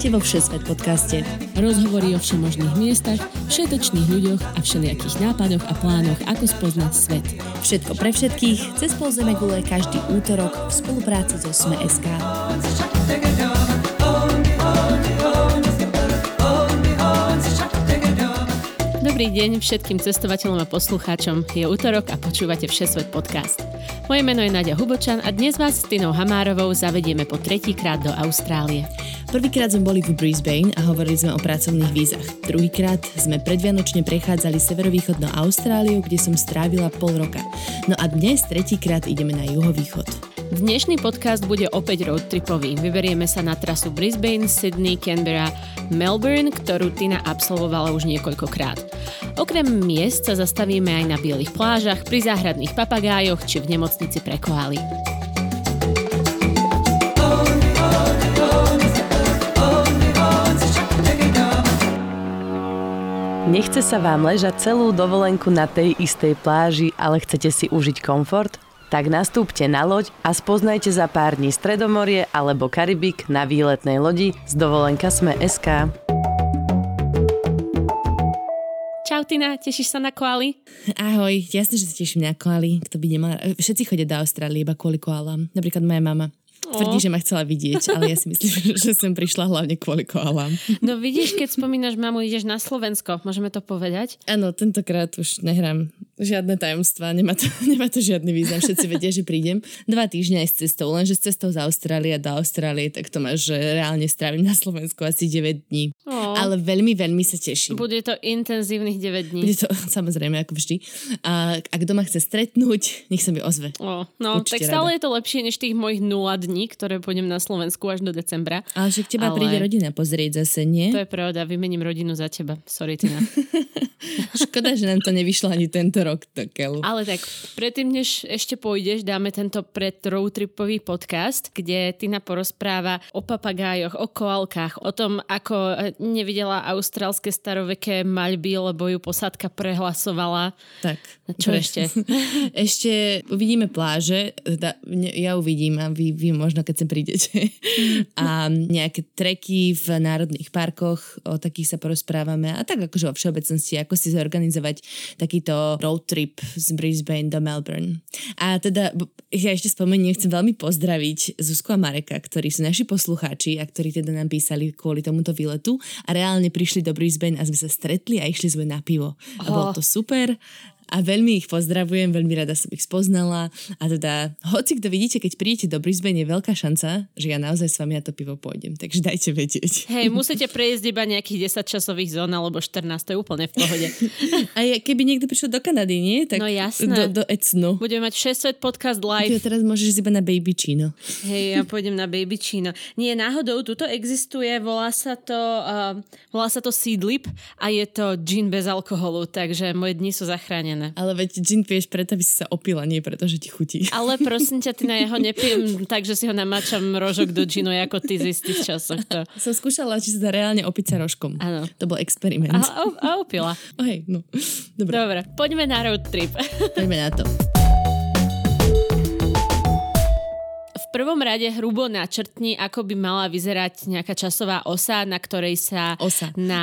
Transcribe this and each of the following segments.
Vítajte vo Všesvet podcaste. Rozhovory o všemožných miestach, všetečných ľuďoch a všelijakých nápadoch a plánoch, ako spoznať svet. Všetko pre všetkých, cez pol gule každý útorok v spolupráci so Sme.sk. Dobrý deň všetkým cestovateľom a poslucháčom. Je útorok a počúvate Všesvet podcast. Moje meno je Nadia Hubočan a dnes vás s Tinou Hamárovou zavedieme po tretíkrát do Austrálie. Prvýkrát sme boli v Brisbane a hovorili sme o pracovných vízach. Druhýkrát sme predvianočne prechádzali severovýchodnú Austráliu, kde som strávila pol roka. No a dnes tretíkrát ideme na juhovýchod. Dnešný podcast bude opäť roadtripový. Vyberieme sa na trasu Brisbane, Sydney, Canberra, Melbourne, ktorú Tina absolvovala už niekoľkokrát. Okrem miest sa zastavíme aj na bielých plážach, pri záhradných papagájoch či v nemocnici pre koaly. Nechce sa vám ležať celú dovolenku na tej istej pláži, ale chcete si užiť komfort? Tak nastúpte na loď a spoznajte za pár dní Stredomorie alebo Karibik na výletnej lodi z dovolenka Sme SK. Čau Tina, tešíš sa na koaly? Ahoj, jasne, že sa teším na koaly. Kto by nemal... Všetci chodia do Austrálie iba kvôli koalám. Napríklad moja mama. Tvrdí, že ma chcela vidieť, ale ja si myslím, že som prišla hlavne kvôli koalám. No vidíš, keď spomínaš mamu, ideš na Slovensko, môžeme to povedať? Áno, tentokrát už nehrám žiadne tajomstvá, nemá to, nemá to žiadny význam, všetci vedia, že prídem. Dva týždňa aj s cestou, lenže s cestou z Austrálie do Austrálie, tak to máš, že reálne strávim na Slovensku asi 9 dní. Oh. Ale veľmi, veľmi sa teším. Bude to intenzívnych 9 dní. Bude to samozrejme, ako vždy. A ak doma chce stretnúť, nech sa mi ozve. Oh, no, Určite tak stále rada. je to lepšie než tých mojich 0 dní, ktoré pôjdem na Slovensku až do decembra. Ale že k teba Ale... príde rodina pozrieť zase, nie? To je pravda, vymením rodinu za teba. Sorry, Tina. Škoda, že nám to nevyšlo ani tento rok, keľu. Ale tak, predtým, než ešte pôjdeš, dáme tento pred roadtripový podcast, kde Tina porozpráva o papagájoch, o koalkách, o tom, ako nevidela austrálske staroveké maľby, lebo ju posádka prehlasovala. Tak. Čo ešte? ešte uvidíme pláže, ja uvidím a vy, vy možno keď sem prídete. a nejaké treky v národných parkoch, o takých sa porozprávame a tak akože vo všeobecnosti, ako si zorganizovať takýto road trip z Brisbane do Melbourne. A teda ja ešte spomeniem, chcem veľmi pozdraviť Zuzku a Mareka, ktorí sú naši poslucháči a ktorí teda nám písali kvôli tomuto výletu a reálne prišli do Brisbane a sme sa stretli a išli sme na pivo. A oh. bolo to super a veľmi ich pozdravujem, veľmi rada som ich spoznala a teda, hoci kto vidíte, keď prídete do Brisbane, je veľká šanca, že ja naozaj s vami na to pivo pôjdem, takže dajte vedieť. Hej, musíte prejsť iba nejakých 10 časových zón alebo 14, to je úplne v pohode. a keby niekto prišiel do Kanady, nie? Tak no jasné. Do, do Ecnu. Budeme mať 6 podcast live. Ty teraz môžeš iba na Baby Chino. Hej, ja pôjdem na Baby Chino. Nie, náhodou, tuto existuje, volá sa to, uh, volá sa to Seedlip a je to gin bez alkoholu, takže moje dni sú zachránené. Ale veď gin piješ preto, aby si sa opila, nie preto, že ti chutí. Ale prosím ťa, ty na jeho nepijem tak, že si ho namáčam rožok do ginu, ako ty z istých časoch. To. Som skúšala, či sa dá reálne opiť sa rožkom. Áno. To bol experiment. A, a, a opila. Hej, no. Dobre. Dobre, poďme na road trip. Poďme na to. Prvom rade hrubo načrtni, ako by mala vyzerať nejaká časová osa, na ktorej sa osa. na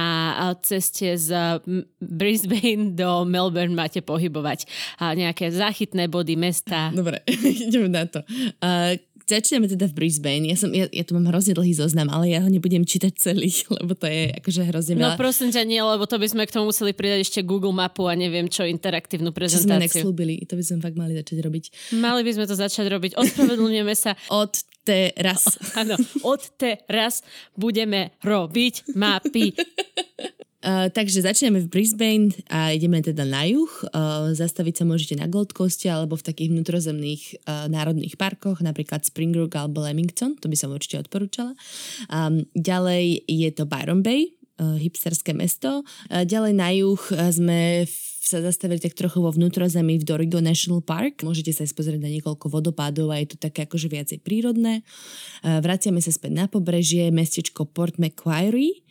ceste z Brisbane do Melbourne máte pohybovať. A nejaké záchytné body mesta. Dobre, ideme na to. Uh, Začneme teda v Brisbane. Ja, som, ja, ja tu mám hrozne dlhý zoznam, ale ja ho nebudem čítať celý, lebo to je akože hrozne no, veľa. No prosím ťa nie, lebo to by sme k tomu museli pridať ešte Google mapu a neviem čo, interaktívnu prezentáciu. Čo sme slúbili, to by sme fakt mali začať robiť. Mali by sme to začať robiť. Ospravedlňujeme sa. Od teraz. Áno, od teraz budeme robiť mapy. Uh, takže začneme v Brisbane a ideme teda na juh. Uh, zastaviť sa môžete na Gold Coast alebo v takých vnútrozemných uh, národných parkoch, napríklad Springbrook alebo Leamington, to by som určite odporúčala. Um, ďalej je to Byron Bay, uh, hipsterské mesto. Uh, ďalej na juh uh, sme v sa zastavili tak trochu vo vnútrozemí v Dorigo National Park. Môžete sa aj pozrieť na niekoľko vodopádov a je to také akože viacej prírodné. Vraciame sa späť na pobrežie, mestečko Port Macquarie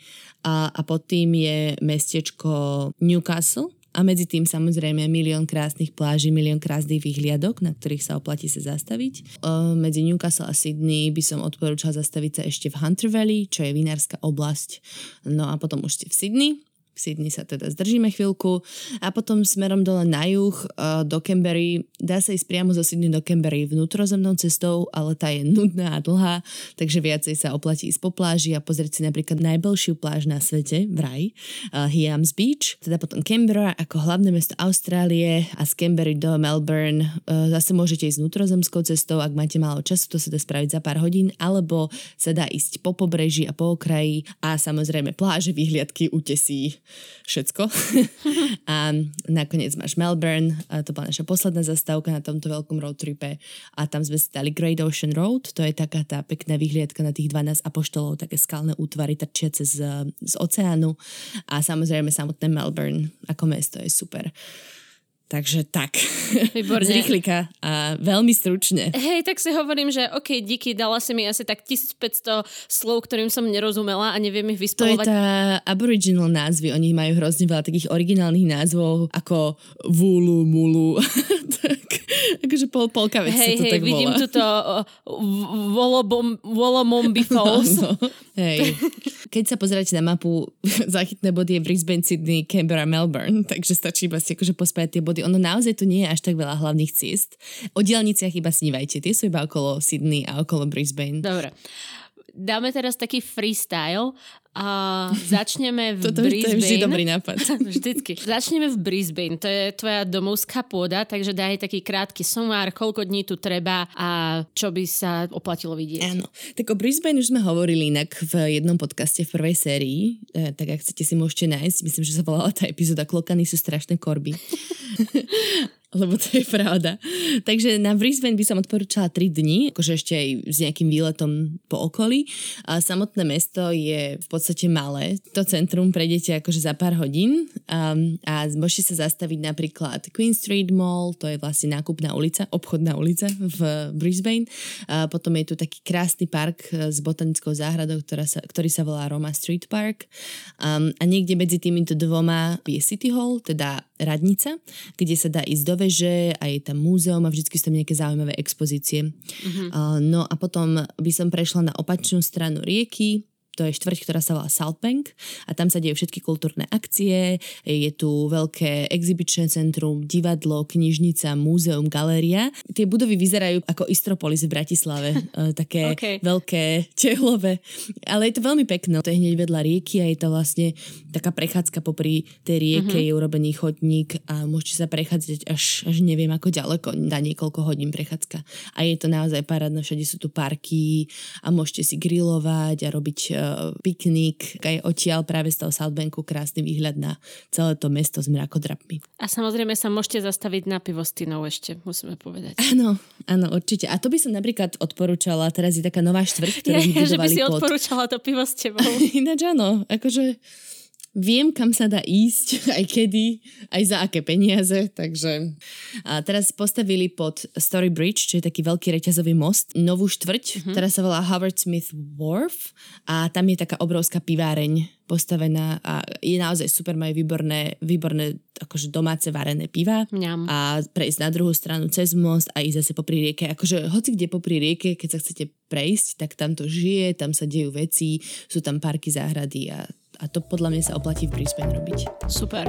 a, a pod tým je mestečko Newcastle a medzi tým samozrejme milión krásnych pláží, milión krásnych výhliadok, na ktorých sa oplatí sa zastaviť. Uh, medzi Newcastle a Sydney by som odporúčala zastaviť sa ešte v Hunter Valley, čo je vinárska oblasť. No a potom už ste v Sydney, v Sydney sa teda zdržíme chvíľku a potom smerom dole na juh uh, do Canberry. Dá sa ísť priamo zo Sydney do Canberry vnútrozemnou cestou, ale tá je nudná a dlhá, takže viacej sa oplatí ísť po pláži a pozrieť si napríklad najbelšiu pláž na svete, vraj, uh, Hiams Beach. Teda potom Canberra ako hlavné mesto Austrálie a z Canberry do Melbourne. Uh, zase môžete ísť vnútrozemskou cestou, ak máte málo času, to sa dá spraviť za pár hodín, alebo sa dá ísť po pobreží a po okraji a samozrejme pláže, vyhliadky, utesí všetko. a nakoniec máš Melbourne, a to bola naša posledná zastávka na tomto veľkom road a tam sme si dali Great Ocean Road, to je taká tá pekná vyhliadka na tých 12 apoštolov, také skalné útvary trčiace z, z oceánu a samozrejme samotné Melbourne ako mesto je super. Takže tak. Výborne. Z rýchlika a veľmi stručne. Hej, tak si hovorím, že OK, díky, dala si mi asi tak 1500 slov, ktorým som nerozumela a neviem ich vyspolovať. To je tá aboriginal názvy. Oni majú hrozne veľa takých originálnych názvov ako Vulu, Mulu. tak, akože pol, polka vec hej, sa to hej, tak vidím volá. tuto uh, Wolomombi Falls. Áno, hej. Keď sa pozeráte na mapu, záchytné body je Brisbane, Sydney, Canberra, Melbourne, takže stačí iba si akože pospájať tie body. Ono naozaj tu nie je až tak veľa hlavných ciest. O dielniciach iba snívajte, tie sú iba okolo Sydney a okolo Brisbane. Dobre. Dáme teraz taký freestyle a začneme v Toto Brisbane. to je vždy dobrý nápad. Vždycky. Začneme v Brisbane, to je tvoja domovská pôda, takže daj taký krátky sumár, koľko dní tu treba a čo by sa oplatilo vidieť. Áno. Tak o Brisbane už sme hovorili inak v jednom podcaste v prvej sérii, e, tak ak chcete si môžete nájsť, myslím, že sa volala tá epizóda Klokany sú strašné korby. lebo to je pravda. Takže na Brisbane by som odporúčala 3 dni, akože ešte aj s nejakým výletom po okolí. A samotné mesto je v podstate malé. To centrum prejdete akože za pár hodín a, a môžete sa zastaviť napríklad Queen Street Mall, to je vlastne nákupná ulica, obchodná ulica v Brisbane. A potom je tu taký krásny park s botanickou záhradou, ktorá sa, ktorý sa volá Roma Street Park. Um, a niekde medzi týmito dvoma je City Hall, teda radnica, kde sa dá ísť do veže a je tam múzeum a vždy sú tam nejaké zaujímavé expozície. Mm-hmm. Uh, no a potom by som prešla na opačnú stranu rieky, to je štvrť, ktorá sa volá Bank a tam sa dejú všetky kultúrne akcie, je tu veľké exhibičné centrum, divadlo, knižnica, múzeum, galéria. Tie budovy vyzerajú ako Istropolis v Bratislave, e, také okay. veľké, tehlové, ale je to veľmi pekné. To je hneď vedľa rieky a je to vlastne taká prechádzka popri tej rieke, uh-huh. je urobený chodník a môžete sa prechádzať až, až neviem ako ďaleko, na niekoľko hodín prechádzka. A je to naozaj parádne, všade sú tu parky a môžete si grilovať a robiť e, piknik, aj odtiaľ práve z toho Southbanku krásny výhľad na celé to mesto s mrakodrapmi. A samozrejme sa môžete zastaviť na pivostinov ešte, musíme povedať. Áno, áno, určite. A to by som napríklad odporúčala, teraz je taká nová štvrť, ktorú ja, ja, že by si pod... odporúčala to pivo s tebou. Ináč áno, akože viem, kam sa dá ísť, aj kedy, aj za aké peniaze, takže a teraz postavili pod Story Bridge, čo je taký veľký reťazový most, novú štvrť, mm-hmm. ktorá sa volá Howard Smith Wharf a tam je taká obrovská piváreň postavená a je naozaj super, majú výborné, výborné akože domáce varené piva Mňam. a prejsť na druhú stranu cez most a ísť zase popri rieke. Akože hoci kde popri rieke, keď sa chcete prejsť, tak tam to žije, tam sa dejú veci, sú tam parky, záhrady a a to podľa mňa sa oplatí v Brisbane robiť. Super.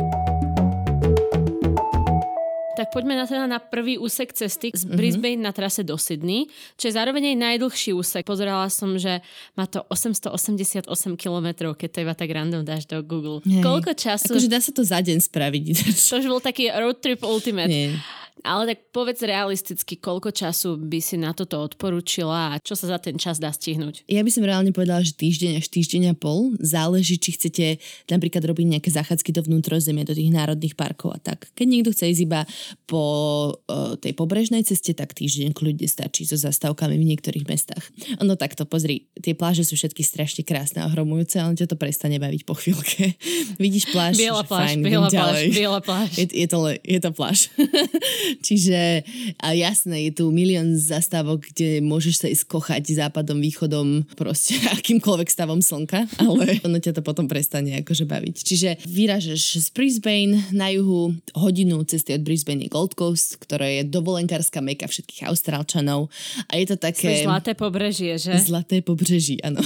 Tak poďme na teda na prvý úsek cesty z Brisbane mm-hmm. na trase do Sydney, čo je zároveň aj najdlhší úsek. Pozerala som, že má to 888 km, keď to iba tak random dáš do Google. Hej. Koľko času... Akože dá sa to za deň spraviť. To už bol taký road trip ultimate. Nie. Ale tak povedz realisticky, koľko času by si na toto odporúčila a čo sa za ten čas dá stihnúť? Ja by som reálne povedala, že týždeň až týždeň a pol. Záleží, či chcete napríklad robiť nejaké záchádzky do vnútrozemia, do tých národných parkov a tak. Keď niekto chce ísť iba po uh, tej pobrežnej ceste, tak týždeň kľudne stačí so zastávkami v niektorých mestách. No takto, pozri, tie pláže sú všetky strašne krásne a ohromujúce, ale ťa to prestane baviť po chvíľke. Vidíš pláž, biela pláž, fajn, biela pláž, biela pláž. Je, je, to, je to pláž. Čiže a jasné, je tu milión zastávok, kde môžeš sa ísť kochať západom, východom, proste akýmkoľvek stavom slnka, ale ono ťa to potom prestane akože baviť. Čiže vyražeš z Brisbane na juhu hodinu cesty od Brisbane je Gold Coast, ktoré je dovolenkárska meka všetkých Austrálčanov a je to také... Zlaté pobrežie, že? Zlaté pobreží, áno.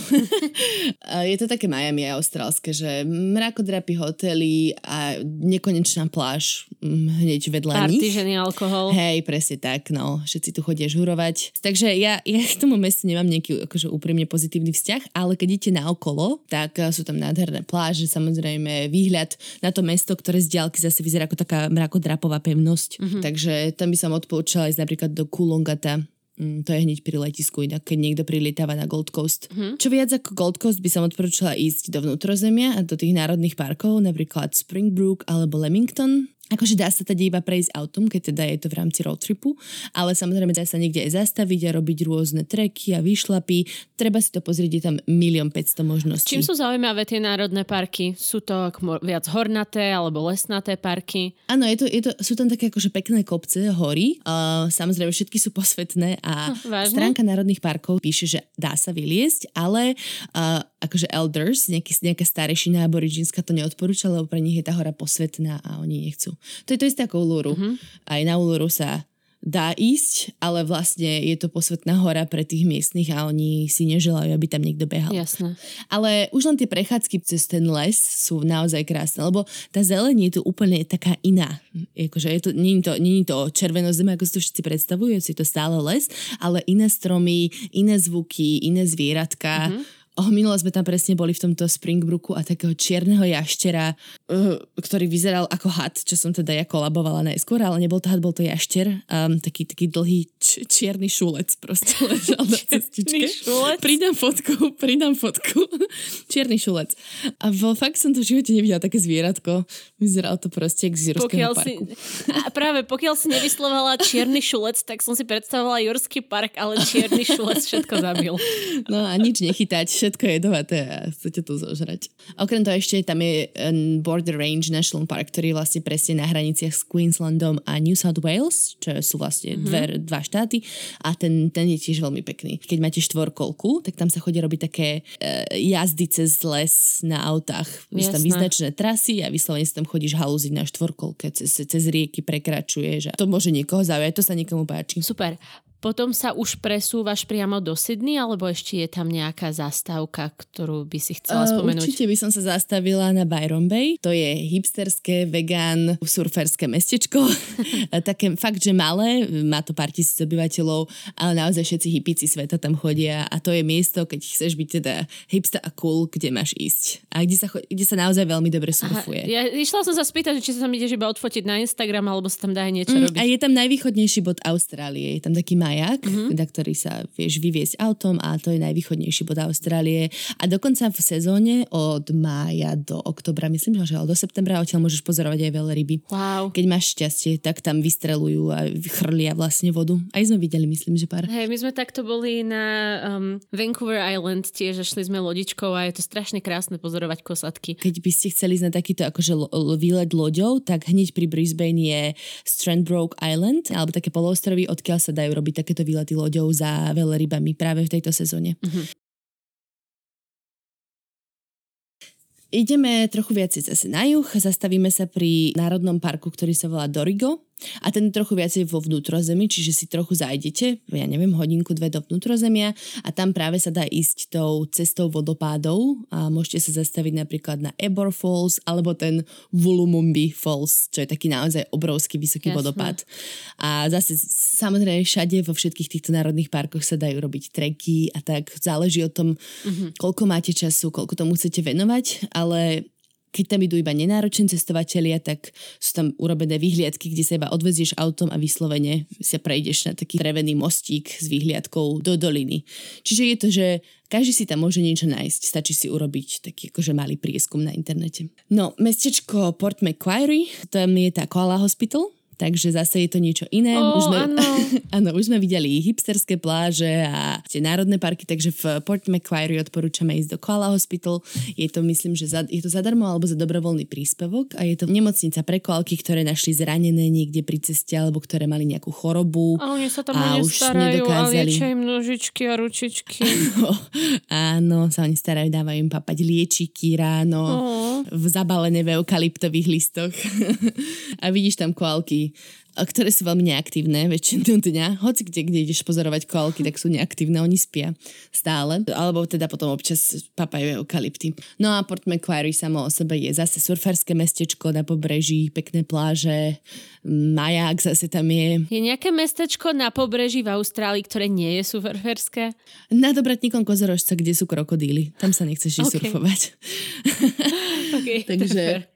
je to také Miami austrálske, že mrakodrapy hotely a nekonečná pláž mm, hneď vedľa Party, nich. Alkohol. Hej, presne tak, no. Všetci tu chodia žurovať. Takže ja, ja k tomu mestu nemám nejaký akože úprimne pozitívny vzťah, ale keď idete na okolo, tak eh, sú tam nádherné pláže, samozrejme výhľad na to mesto, ktoré z diaľky zase vyzerá ako taká mrakodrapová pevnosť. Mm-hmm. Takže tam by som odporúčala ísť napríklad do Kulongata, Mm, to je hneď pri letisku, inak keď niekto prilietáva na Gold Coast. Mm-hmm. Čo viac ako Gold Coast by som odporúčala ísť do vnútrozemia a do tých národných parkov, napríklad Springbrook alebo Leamington. Akože dá sa teda iba prejsť autom, keď teda je to v rámci road tripu, ale samozrejme dá sa niekde aj zastaviť a robiť rôzne treky a výšlapy. Treba si to pozrieť, je tam milión 500 možností. Čím sú zaujímavé tie národné parky? Sú to viac hornaté alebo lesnaté parky? Áno, je to, je to, sú tam také akože pekné kopce, hory. Uh, samozrejme všetky sú posvetné a Vážne? stránka národných parkov píše, že dá sa vyliesť, ale uh, akože elders, nejaký, nejaká starešina aboriginská to neodporúča, lebo pre nich je tá hora posvetná a oni nechcú. To je to isté ako Uluru. Mm-hmm. Aj na Uluru sa dá ísť, ale vlastne je to posvetná hora pre tých miestnych a oni si neželajú, aby tam niekto behal. Jasné. Ale už len tie prechádzky cez ten les sú naozaj krásne, lebo tá zeleň je tu úplne taká iná. Akože je to, je to, je to červenozem, ako si to všetci predstavujú, je to stále les, ale iné stromy, iné zvuky, iné zvieratka. Mm-hmm Oh, minule sme tam presne boli v tomto Springbrooku a takého čierneho jaštera, uh, ktorý vyzeral ako had, čo som teda ja kolabovala najskôr, ale nebol to had, bol to jašter, um, taký, taký dlhý č- čierny šulec proste ležal na cestičke. šulec? Pridám fotku, pridám fotku. čierny šulec. A vo, fakt som to v živote nevidela také zvieratko. Vyzeralo to proste z Jurského parku. Si, a práve pokiaľ si nevyslovala čierny šulec, tak som si predstavovala Jurský park, ale čierny šulec všetko zabil. No a nič nechytať všetko jedovaté a chcete to zožrať. Okrem toho ešte tam je Border Range National Park, ktorý je vlastne presne na hraniciach s Queenslandom a New South Wales, čo sú vlastne mm-hmm. dve, dva štáty a ten, ten je tiež veľmi pekný. Keď máte štvorkolku, tak tam sa chodí robiť také uh, jazdy cez les na autách. Sú tam vyznačené trasy a vyslovene sa tam chodíš halúziť na štvorkolke, cez, cez rieky prekračuješ a to môže niekoho zaujať, to sa niekomu páči. Super. Potom sa už presúvaš priamo do Sydney, alebo ešte je tam nejaká zastávka, ktorú by si chcela spomenúť? Uh, určite by som sa zastavila na Byron Bay. To je hipsterské, vegán, surferské mestečko. Také fakt, že malé, má to pár tisíc obyvateľov, ale naozaj všetci hipici sveta tam chodia a to je miesto, keď chceš byť teda hipster a cool, kde máš ísť. A kde sa, kde sa naozaj veľmi dobre surfuje. Aha, ja išla som sa spýtať, či sa tam ideš iba odfotiť na Instagram, alebo sa tam dá aj niečo mm, robiť. A je tam najvýchodnejší bod Austrálie. Je tam taký majak, mm-hmm. na ktorý sa vieš vyviesť autom a to je najvýchodnejší bod Austrálie. A dokonca v sezóne od mája do oktobra, myslím, že do septembra odtiaľ môžeš pozorovať aj veľa ryby. Wow. Keď máš šťastie, tak tam vystrelujú a chrlia vlastne vodu. Aj sme videli, myslím, že pár. Hej, my sme takto boli na um, Vancouver Island, tiež šli sme lodičkou a je to strašne krásne pozorovať kosatky. Keď by ste chceli ísť na takýto akože lo- výlet loďou, tak hneď pri Brisbane je Strandbroke Island, alebo také poloostrovy, odkiaľ sa dajú robiť takéto výlety loďou za veľrybami práve v tejto sezóne. Uh-huh. Ideme trochu viac zase na juh, zastavíme sa pri národnom parku, ktorý sa volá Dorigo a ten trochu viacej vo vnútrozemí, čiže si trochu zajdete, ja neviem, hodinku, dve do vnútrozemia a tam práve sa dá ísť tou cestou vodopádov a môžete sa zastaviť napríklad na Ebor Falls alebo ten Wollumumbi Falls, čo je taký naozaj obrovský vysoký Jasne. vodopád. A zase samozrejme všade vo všetkých týchto národných parkoch sa dajú robiť treky a tak záleží o tom, mm-hmm. koľko máte času, koľko tomu chcete venovať, ale keď tam idú iba nenároční cestovatelia, tak sú tam urobené výhliadky, kde sa iba odvezieš autom a vyslovene sa prejdeš na taký drevený mostík s výhliadkou do doliny. Čiže je to, že každý si tam môže niečo nájsť, stačí si urobiť taký akože malý prieskum na internete. No, mestečko Port Macquarie, tam je tá Koala Hospital, takže zase je to niečo iné. Oh, už sme, áno. áno, už sme videli hipsterské pláže a tie národné parky, takže v Port Macquarie odporúčame ísť do Koala Hospital. Je to, myslím, že za, je to zadarmo alebo za dobrovoľný príspevok a je to nemocnica pre koalky, ktoré našli zranené niekde pri ceste alebo ktoré mali nejakú chorobu. A oni sa tam a už starajú nedokázali. liečia im nožičky a ručičky. Áno, sa oni starajú, dávajú im papať liečiky ráno, Oh. v zabalené v eukalyptových listoch. a vidíš tam koalky, ktoré sú veľmi neaktívne väčšinu dňa. Hoci kde, kde ideš pozorovať koalky, tak sú neaktívne, oni spia stále. Alebo teda potom občas papajú eukalypty. No a Port Macquarie samo o sebe je zase surferské mestečko na pobreží, pekné pláže, maják zase tam je. Je nejaké mestečko na pobreží v Austrálii, ktoré nie je surferské? Nad obratníkom Kozorožca, kde sú krokodíly. Tam sa nechceš ísť Ok. surfovať. Okay, Takže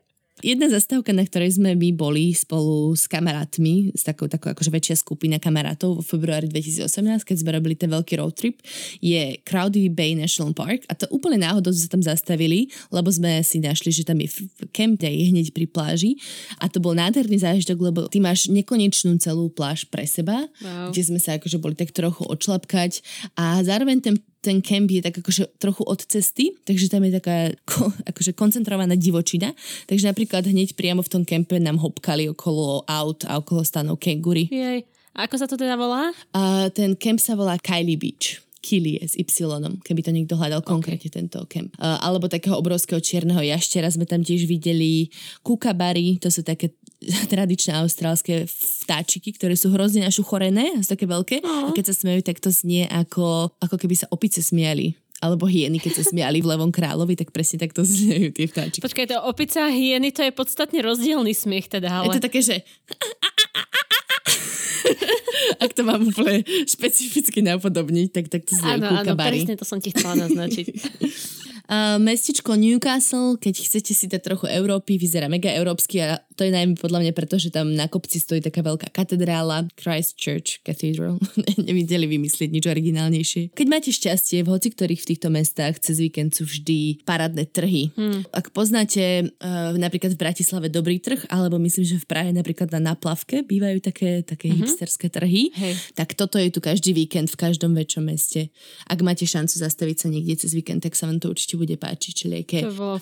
jedna zastávka, na ktorej sme my boli spolu s kamarátmi, s takou, takou akože väčšia skupina kamarátov vo februári 2018, keď sme robili ten veľký road trip, je Crowdy Bay National Park. A to úplne náhodou sme sa tam zastavili, lebo sme si našli, že tam je camp day hneď pri pláži. A to bol nádherný zážitok, lebo ty máš nekonečnú celú pláž pre seba, Wow. kde sme sa akože boli tak trochu odšlapkať. A zároveň ten ten kemp je tak akože trochu od cesty, takže tam je taká ko, akože koncentrovaná divočina. Takže napríklad hneď priamo v tom kempe nám hopkali okolo aut a okolo stanov kengury. Jej. A ako sa to teda volá? A ten kemp sa volá Kylie Beach. Kili s Y, keby to niekto hľadal konkrétne tento kemp. A, alebo takého obrovského čierneho jaštera sme tam tiež videli. Kukabary, to sú také tradičné austrálske vtáčiky, ktoré sú hrozne našuchorené sú také veľké. A keď sa smejú, tak to znie ako, ako keby sa opice smiali. Alebo hieny, keď sa smiali v Levom kráľovi, tak presne takto zniejú tie vtáčiky. Počkaj, to opica a hyeny, to je podstatne rozdielný smiech teda, ale... Je to také, že... Ak to mám úplne špecificky napodobniť, tak, tak to znie Áno, áno, presne to som ti chcela naznačiť. Uh, mestečko Newcastle, keď chcete si dať trochu Európy, vyzerá mega európsky a to je najmä podľa mňa preto, že tam na kopci stojí taká veľká katedrála, Christchurch Cathedral. Nevideli vymyslieť nič originálnejšie. Keď máte šťastie, v hoci ktorých v týchto mestách cez víkend sú vždy parádne trhy. Hmm. Ak poznáte uh, napríklad v Bratislave dobrý trh, alebo myslím, že v Prahe napríklad na Naplavke bývajú také, také mm-hmm. hipsterské trhy, Hej. tak toto je tu každý víkend v každom väčšom meste. Ak máte šancu zastaviť sa niekde cez víkend, tak sa vám to určite bude páčiť, čilieke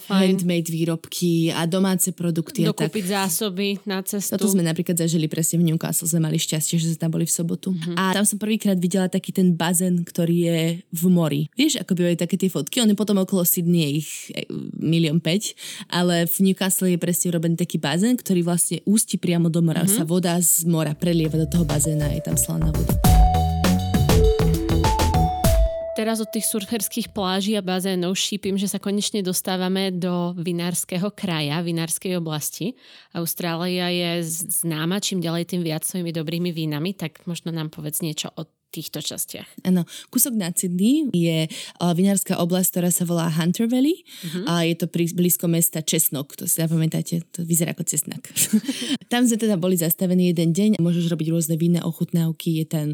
handmade výrobky a domáce produkty a tak. Dokúpiť zásoby na cestu. Toto sme napríklad zažili presne v Newcastle, sme mali šťastie, že sme tam boli v sobotu. Mhm. Mm-hmm. A tam som prvýkrát videla taký ten bazén, ktorý je v mori. Vieš, ako bývajú také tie fotky, on je potom okolo Sydney ich eh, milión päť, ale v Newcastle je presne urobený taký bazén, ktorý vlastne ústi priamo do mora. Mhm. Mm-hmm. Sa voda z mora prelieva do toho bazéna a je tam slaná voda. Teraz od tých surferských pláží a bazénov šípim, že sa konečne dostávame do vinárskeho kraja, vinárskej oblasti. Austrália je známa čím ďalej tým viac svojimi dobrými vínami, tak možno nám povedz niečo o týchto častiach. Áno, kúsok nad Sydney je uh, vinárska oblasť, ktorá sa volá Hunter Valley uh-huh. a je to pri, blízko mesta Česnok, to si zapamätáte, to vyzerá ako cesnak. tam sme teda boli zastavení jeden deň, môžeš robiť rôzne vinné ochutnávky, je tam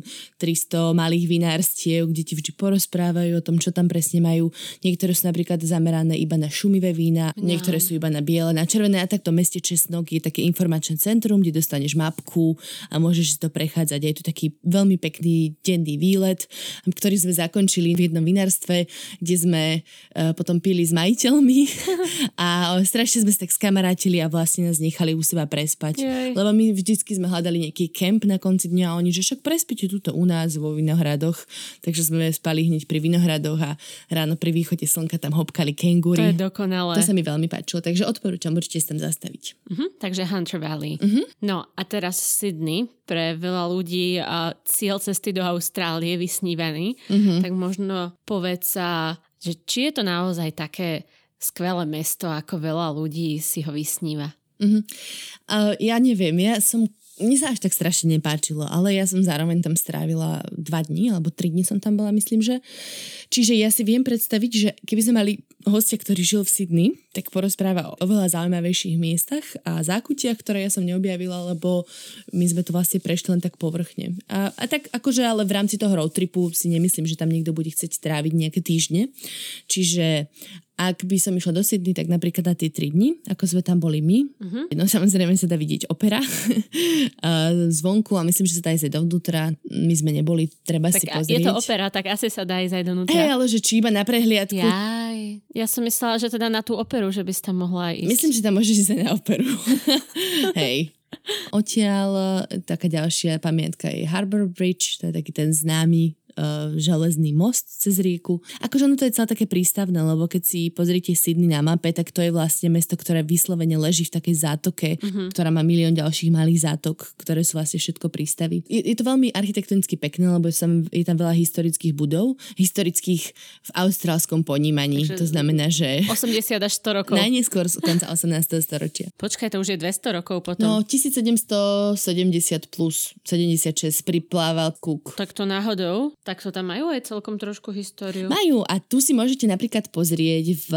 300 malých vinárstiev, kde ti vždy porozprávajú o tom, čo tam presne majú. Niektoré sú napríklad zamerané iba na šumivé vína, no. niektoré sú iba na biele, na červené a takto meste Česnok je také informačné centrum, kde dostaneš mapku a môžeš si to prechádzať. Je tu taký veľmi pekný denný výlet, ktorý sme zakončili v jednom vinárstve, kde sme uh, potom pili s majiteľmi a strašne sme sa tak skamarátili a vlastne nás nechali u seba prespať. Jej. Lebo my vždycky sme hľadali nejaký kemp na konci dňa a oni, že však prespíte tuto u nás vo Vinohradoch. Takže sme spali hneď pri Vinohradoch a ráno pri východe slnka tam hopkali To kengúry. je dokonalé. To sa mi veľmi páčilo, takže odporúčam určite sa tam zastaviť. Mhm, takže Hunter Valley. Mhm. No a teraz Sydney, pre veľa ľudí a cieľ cesty do Austrálie vysnívaný, Mhm. tak možno povedz sa, že či je to naozaj také skvelé mesto, ako veľa ľudí si ho vysníva. Uh, ja neviem, ja som mne sa až tak strašne nepáčilo, ale ja som zároveň tam strávila dva dní, alebo tri dní som tam bola, myslím, že. Čiže ja si viem predstaviť, že keby sme mali hostia, ktorý žil v Sydney, tak porozpráva o oveľa zaujímavejších miestach a zákutiach, ktoré ja som neobjavila, lebo my sme to vlastne prešli len tak povrchne. A, a tak akože ale v rámci toho road tripu si nemyslím, že tam niekto bude chcieť tráviť nejaké týždne. Čiže ak by som išla do Sydney, tak napríklad na tie 3 dni, ako sme tam boli my. Uh-huh. No samozrejme sa dá vidieť opera zvonku a myslím, že sa dá ísť aj dovnútra. My sme neboli, treba tak si pozrieť. Je to opera, tak asi sa dá ísť aj dovnútra. Hey, ale že či iba na prehliadku. Jaj, ja som myslela, že teda na tú operu, že by si tam mohla ísť. Myslím, že tam môžeš ísť aj na operu. Hej. Odtiaľ e, taká ďalšia pamiatka je Harbour Bridge, to je taký ten známy uh, železný most cez rieku. Akože ono to je celé také prístavné, lebo keď si pozrite Sydney na mape, tak to je vlastne mesto, ktoré vyslovene leží v takej zátoke, uh-huh. ktorá má milión ďalších malých zátok, ktoré sú vlastne všetko prístavy. Je, je to veľmi architektonicky pekné, lebo sam, je tam veľa historických budov, historických v austrálskom ponímaní. Takže to znamená, že... 80 až 100 rokov. Najneskôr z konca 18. storočia. Počkaj, to už je 200 rokov potom. No, 1770 plus 76 priplával Cook. Tak to náhodou tak to tam majú aj celkom trošku históriu. Majú a tu si môžete napríklad pozrieť v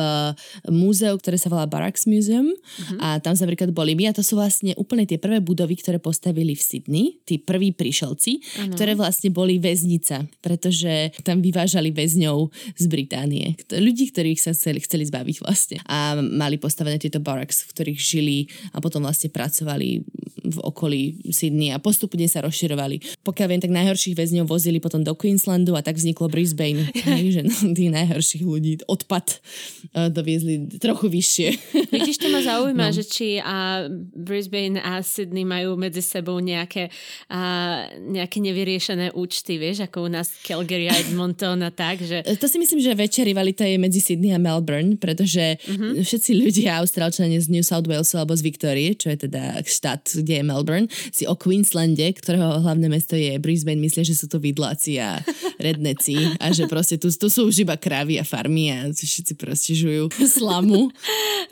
múzeu, ktoré sa volá Barracks Museum uh-huh. a tam sa napríklad boli my a to sú vlastne úplne tie prvé budovy, ktoré postavili v Sydney, tí prví prišelci, uh-huh. ktoré vlastne boli väznica, pretože tam vyvážali väzňov z Británie. Ľudí, ktorých sa chceli, chceli zbaviť vlastne. A mali postavené tieto barracks, v ktorých žili a potom vlastne pracovali v okolí Sydney a postupne sa rozširovali. Pokiaľ viem, tak najhorších väzňov vozili potom do Queens Queenslandu a tak vzniklo Brisbane. Hej, že no, tých najhorších ľudí odpad uh, doviezli trochu vyššie. Vidíš, to ma zaujíma, no. že či a Brisbane a Sydney majú medzi sebou nejaké, a, nejaké nevyriešené účty, vieš, ako u nás Calgary a Edmonton a tak. Že... To si myslím, že väčšia rivalita je medzi Sydney a Melbourne, pretože uh-huh. všetci ľudia, austrálčania z New South Walesu alebo z Victorie, čo je teda štát, kde je Melbourne, si o Queenslande, ktorého hlavné mesto je Brisbane, myslia, že sú to vidláci a redneci a že proste tu, tu sú už iba krávy a farmy a všetci proste žujú slamu.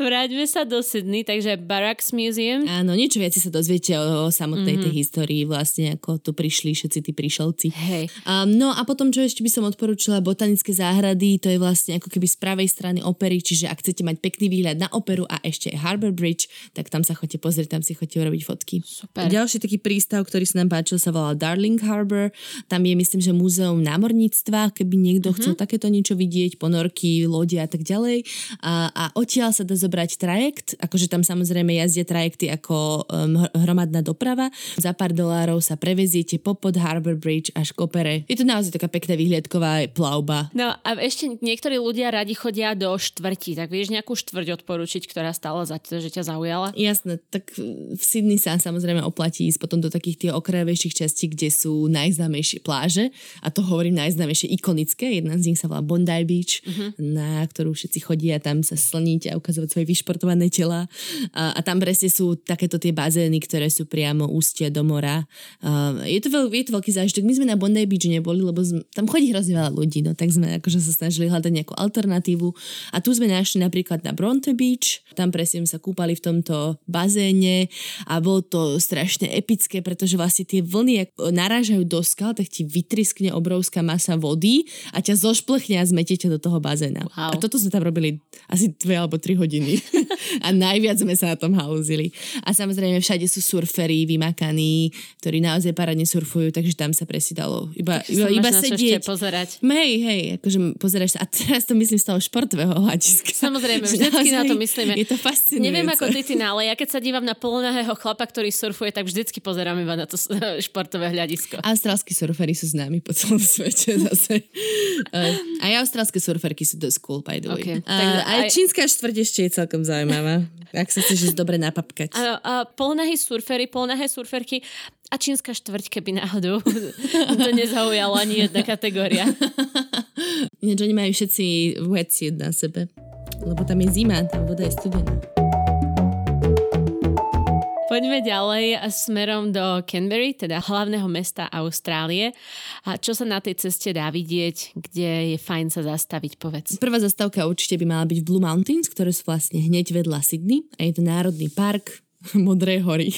Vráťme sa do Sydney, takže Barracks Museum. Áno, niečo viac sa dozviete o, o samotnej mm-hmm. tej histórii, vlastne ako tu prišli všetci tí prišelci. Hej. Um, no a potom, čo ešte by som odporúčila, botanické záhrady, to je vlastne ako keby z pravej strany opery, čiže ak chcete mať pekný výhľad na operu a ešte Harbour Bridge, tak tam sa chodite pozrieť, tam si chodite urobiť fotky. Super. Ďalší taký prístav, ktorý sa nám páčil, sa volá Darling Harbour. Tam je, myslím, že múzeum múzeum námorníctva, keby niekto mm-hmm. chcel takéto niečo vidieť, ponorky, lode a tak ďalej. A, a odtiaľ sa dá zobrať trajekt, akože tam samozrejme jazdia trajekty ako um, hromadná doprava. Za pár dolárov sa preveziete popod Harbour Bridge až kopere. Je to naozaj taká pekná výhľadková plavba. No a ešte niektorí ľudia radi chodia do štvrti, tak vieš nejakú štvrť odporučiť, ktorá stále za to, že ťa zaujala? Jasné, tak v Sydney sa samozrejme oplatí ísť potom do takých tých okrajovejších častí, kde sú najznámejšie pláže a to to hovorím najznámejšie ikonické. Jedna z nich sa volá Bondi Beach, uh-huh. na ktorú všetci chodia tam sa slniť a ukazovať svoje vyšportované tela. A, a tam presne sú takéto tie bazény, ktoré sú priamo ústia do mora. A, je, to veľ, je to veľký zážitok. My sme na Bondi Beach neboli, lebo sme, tam chodí hrozne veľa ľudí, no tak sme akože sa snažili hľadať nejakú alternatívu. A tu sme našli napríklad na Bronte Beach. Tam presne sa kúpali v tomto bazéne a bolo to strašne epické, pretože vlastne tie vlny narážajú do skal, tak ti vytriskne obrovská masa vody a ťa zošplechne a zmetiete do toho bazéna. Wow. A toto sme tam robili asi dve alebo tri hodiny. a najviac sme sa na tom halúzili. A samozrejme všade sú surfery vymakaní, ktorí naozaj parádne surfujú, takže tam sa presídalo. Iba, iba, iba sedieť. pozerať. Hej, hej, akože pozeráš sa. A teraz to myslím z toho športového hľadiska. Samozrejme, vždycky na to myslíme. Je to fascinujúce. Neviem ako ty, ty ale ja keď sa dívam na polnahého chlapa, ktorý surfuje, tak vždycky pozerám iba na to športové hľadisko. Austrálsky surfery sú známi po celom svete zase. Uh, aj austrálske surferky sú dosť cool, by the way. Okay. Uh, aj, aj čínska štvrť ešte je celkom zaujímavá. Ak sa chceš dobre napapkať. A, a polnahé surfery, polnahé surferky a čínska štvrť, keby náhodou to nezaujala ani jedna kategória. Ináč oni majú všetci wetsuit na sebe. Lebo tam je zima, tam voda je studená. Poďme ďalej smerom do Canberry, teda hlavného mesta Austrálie. A čo sa na tej ceste dá vidieť, kde je fajn sa zastaviť, povedz. Prvá zastávka určite by mala byť v Blue Mountains, ktoré sú vlastne hneď vedľa Sydney a je to národný park, Modré hory.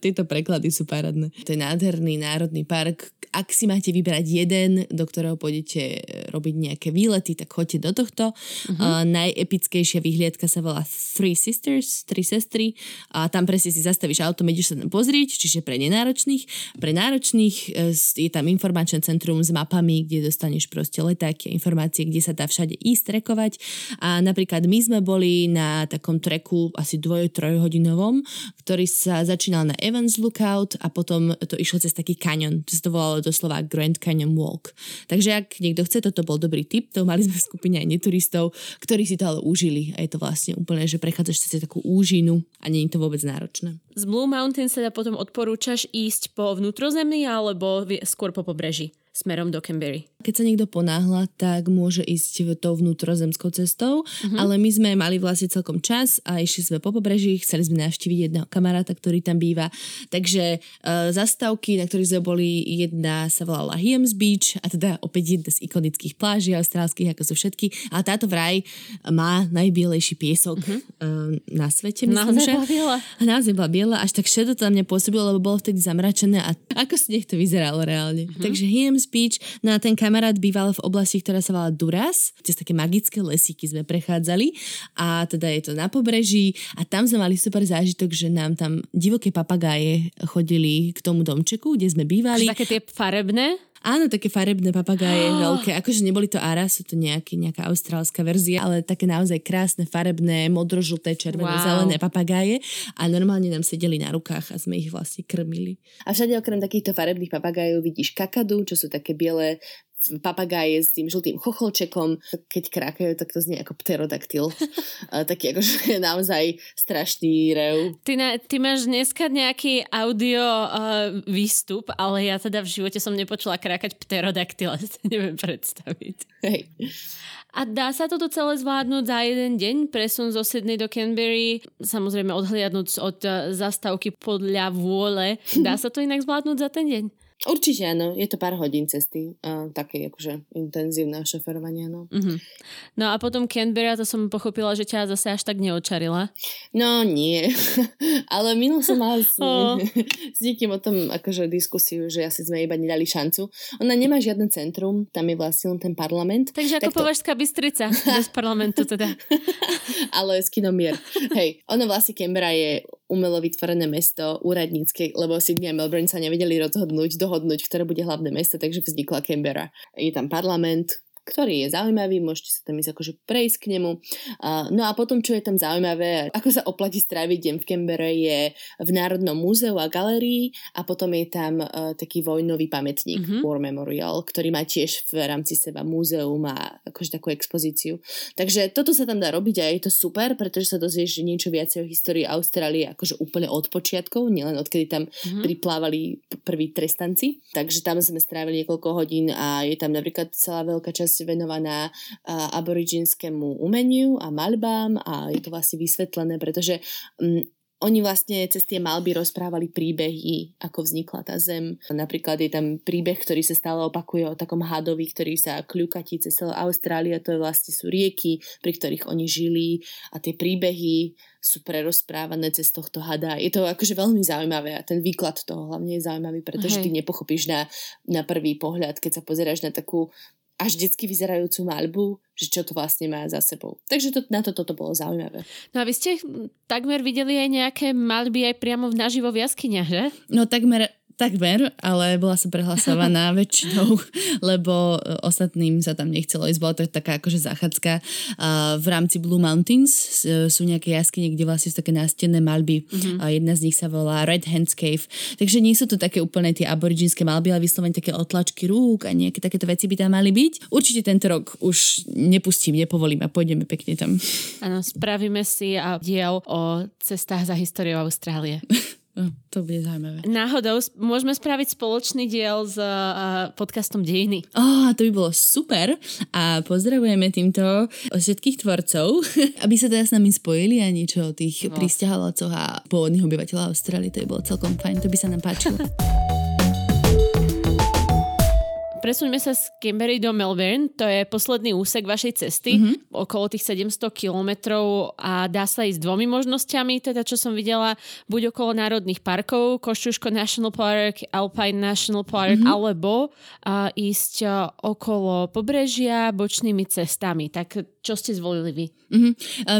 Tieto preklady sú parádne. To je nádherný národný park. Ak si máte vybrať jeden, do ktorého pôjdete robiť nejaké výlety, tak choďte do tohto. Uh-huh. Uh, najepickejšia vyhliadka sa volá Three Sisters, Tri sestry. A tam presne si zastavíš auto, ideš sa tam pozrieť, čiže pre nenáročných. Pre náročných e, je tam informačné centrum s mapami, kde dostaneš proste letáky a informácie, kde sa dá všade ísť, trekovať. A napríklad my sme boli na takom treku asi dvoj, trojhodinovom hodinovom, ktorý sa začínal na Evans Lookout a potom to išlo cez taký kanion, to sa to volalo doslova Grand Canyon Walk. Takže ak niekto chce, toto bol dobrý tip, to mali sme v skupine aj neturistov, ktorí si to ale užili a je to vlastne úplne, že prechádzaš cez takú úžinu a nie je to vôbec náročné. Z Blue Mountain sa potom odporúčaš ísť po vnútrozemí alebo skôr po pobreží? Smerom do Canberry. Keď sa niekto ponáhla, tak môže ísť tou vnútrozemskou cestou, uh-huh. ale my sme mali vlastne celkom čas a išli sme po pobreží, chceli sme navštíviť jedného kamaráta, ktorý tam býva. Takže uh, zastavky, na ktorých sme boli, jedna sa volala Hiems Beach a teda opäť jedna z ikonických pláží austrálskych, ako sú všetky. A táto vraj má najbielejší piesok uh-huh. uh, na svete, myslím, Naozaj bola biela. Naozaj bola biela, až tak šedo to na mňa pôsobilo, lebo bolo vtedy zamračené a ako si nech to vyzeralo reálne. Uh-huh. Takže Hiems Beach. No a ten kamarát býval v oblasti, ktorá sa volá Duras. Cez také magické lesíky sme prechádzali a teda je to na pobreží a tam sme mali super zážitok, že nám tam divoké papagáje chodili k tomu domčeku, kde sme bývali. Také tie farebné? Áno, také farebné papagáje oh. veľké. Akože neboli to ara, sú to nejaký, nejaká austrálska verzia, ale také naozaj krásne, farebné, modrožuté, červené, wow. zelené papagáje a normálne nám sedeli na rukách a sme ich vlastne krmili. A všade okrem takýchto farebných papagájov vidíš kakadu, čo sú také biele papagáje s tým žltým chocholčekom, keď krákajú, tak to znie ako pterodaktyl. Taký akože naozaj strašný rev. Ty, na, ty máš dneska nejaký audio uh, výstup, ale ja teda v živote som nepočula krákať pterodaktyl, ja neviem predstaviť. Hej. A dá sa toto celé zvládnuť za jeden deň? Presun zo Sydney do Canberry, samozrejme odhliadnúť od uh, zastávky podľa vôle. Dá sa to inak zvládnuť za ten deň? Určite áno, je to pár hodín cesty, uh, také akože intenzívne šoferovanie, no. Uh-huh. No a potom Canberra, to som pochopila, že ťa zase až tak neočarila. No nie, ale minul som mala s, oh. s niekým o tom akože diskusiu, že asi sme iba nedali šancu. Ona nemá žiadne centrum, tam je vlastne len ten parlament. Takže ako tak to... Považská Bystrica, bez parlamentu teda. ale s kinomier. Hej, ono vlastne Canberra je umelo vytvorené mesto úradnícke, lebo Sydney a Melbourne sa nevedeli rozhodnúť, dohodnúť, ktoré bude hlavné mesto, takže vznikla Canberra. Je tam parlament, ktorý je zaujímavý, môžete sa tam ísť akože prejsť k nemu. Uh, no a potom, čo je tam zaujímavé, ako sa oplatí stráviť deň v Canberra je v Národnom múzeu a galerii a potom je tam uh, taký vojnový pamätník, mm-hmm. War Memorial, ktorý má tiež v rámci seba múzeum a akože takú expozíciu. Takže toto sa tam dá robiť a je to super, pretože sa dozvieš niečo viacej o histórii Austrálie akože úplne od počiatkov, nielen odkedy tam mm-hmm. priplávali prví trestanci. Takže tam sme strávili niekoľko hodín a je tam napríklad celá veľká časť časť venovaná aboriginskému umeniu a malbám a je to vlastne vysvetlené, pretože um, oni vlastne cez tie malby rozprávali príbehy, ako vznikla tá zem. Napríklad je tam príbeh, ktorý sa stále opakuje o takom hadovi, ktorý sa kľukatí cez celú Austrália. To je vlastne sú rieky, pri ktorých oni žili a tie príbehy sú prerozprávané cez tohto hada. Je to akože veľmi zaujímavé a ten výklad toho hlavne je zaujímavý, pretože Hej. ty nepochopíš na, na prvý pohľad, keď sa pozeráš na takú až detsky vyzerajúcu maľbu, že čo to vlastne má za sebou. Takže to, na to toto bolo zaujímavé. No a vy ste takmer videli aj nejaké maľby aj priamo v naživo v jaskyniach, že? No takmer Takmer, ale bola som prehlasovaná väčšinou, lebo e, ostatným sa tam nechcelo ísť. Bola to taká akože záchádzka. V rámci Blue Mountains e, sú nejaké jaskyne, kde vlastne sú také nástenné malby. Mm-hmm. Jedna z nich sa volá Red Hands Cave. Takže nie sú to také úplne tie aboriginské malby, ale vyslovene také otlačky rúk a nejaké takéto veci by tam mali byť. Určite tento rok už nepustím, nepovolím a pôjdeme pekne tam. Áno, spravíme si a diel o cestách za históriou Austrálie. No, to bude zaujímavé. Náhodou môžeme spraviť spoločný diel s uh, podcastom Dejiny. Oh, to by bolo super a pozdravujeme týmto všetkých tvorcov, aby sa teda s nami spojili a niečo o tých no. pristahovalcoch a pôvodných obyvateľov Austrálie. To by bolo celkom fajn, to by sa nám páčilo. presuňme sa z Canberry do Melbourne, to je posledný úsek vašej cesty, mm-hmm. okolo tých 700 kilometrov a dá sa ísť dvomi možnosťami, teda čo som videla, buď okolo národných parkov, Košťuško National Park, Alpine National Park, mm-hmm. alebo a, ísť a, okolo pobrežia bočnými cestami. Tak čo ste zvolili vy? Mm-hmm.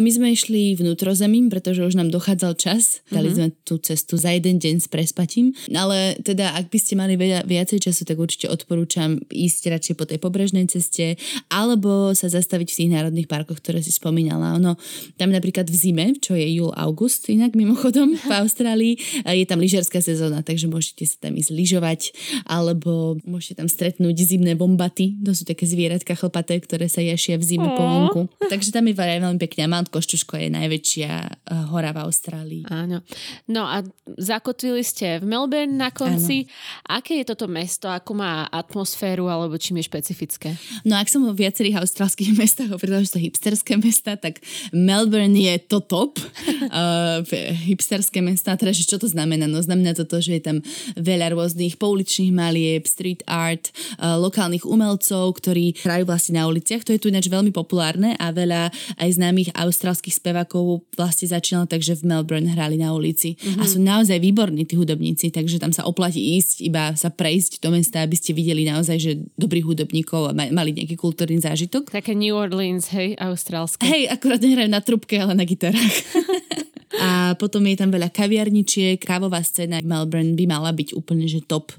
My sme išli vnútrozemím, pretože už nám dochádzal čas. Dali mm-hmm. sme tú cestu za jeden deň s prespatím. Ale teda, ak by ste mali viacej času, tak určite odporúčam ísť radšej po tej pobrežnej ceste alebo sa zastaviť v tých národných parkoch, ktoré si spomínala. Ono, tam napríklad v zime, čo je júl, august, inak mimochodom v Austrálii, je tam lyžerská sezóna, takže môžete sa tam ísť lyžovať alebo môžete tam stretnúť zimné bombaty. To sú také zvieratka chlpaté, ktoré sa jašia v zime po vonku. Takže tam je veľmi pekne. Mount Košťuško je najväčšia eh, hora v Austrálii. Áno. No a zakotvili ste v Melbourne na konci. Áno. Aké je toto mesto? Ako má atmosféru alebo čím je špecifické? No ak som vo viacerých austrálskych mestách hovorila, že to hipsterské mesta, tak Melbourne je to top. uh, hipsterské mesta, teda že čo to znamená? No znamená to to, že je tam veľa rôznych pouličných malieb, street art, uh, lokálnych umelcov, ktorí hrajú vlastne na uliciach. To je tu ináč veľmi populárne a veľa aj známych austrálskych spevákov vlastne začínalo tak, že v Melbourne hrali na ulici. Mm-hmm. A sú naozaj výborní tí hudobníci, takže tam sa oplatí ísť, iba sa prejsť do mesta, aby ste videli naozaj, že dobrých hudobníkov a mali nejaký kultúrny zážitok. Také New Orleans, hej, austrálske. Hej, akurát nehrajú na trubke, ale na gitarách. A potom je tam veľa kaviarničiek, kávová scéna Melbourne by mala byť úplne že top.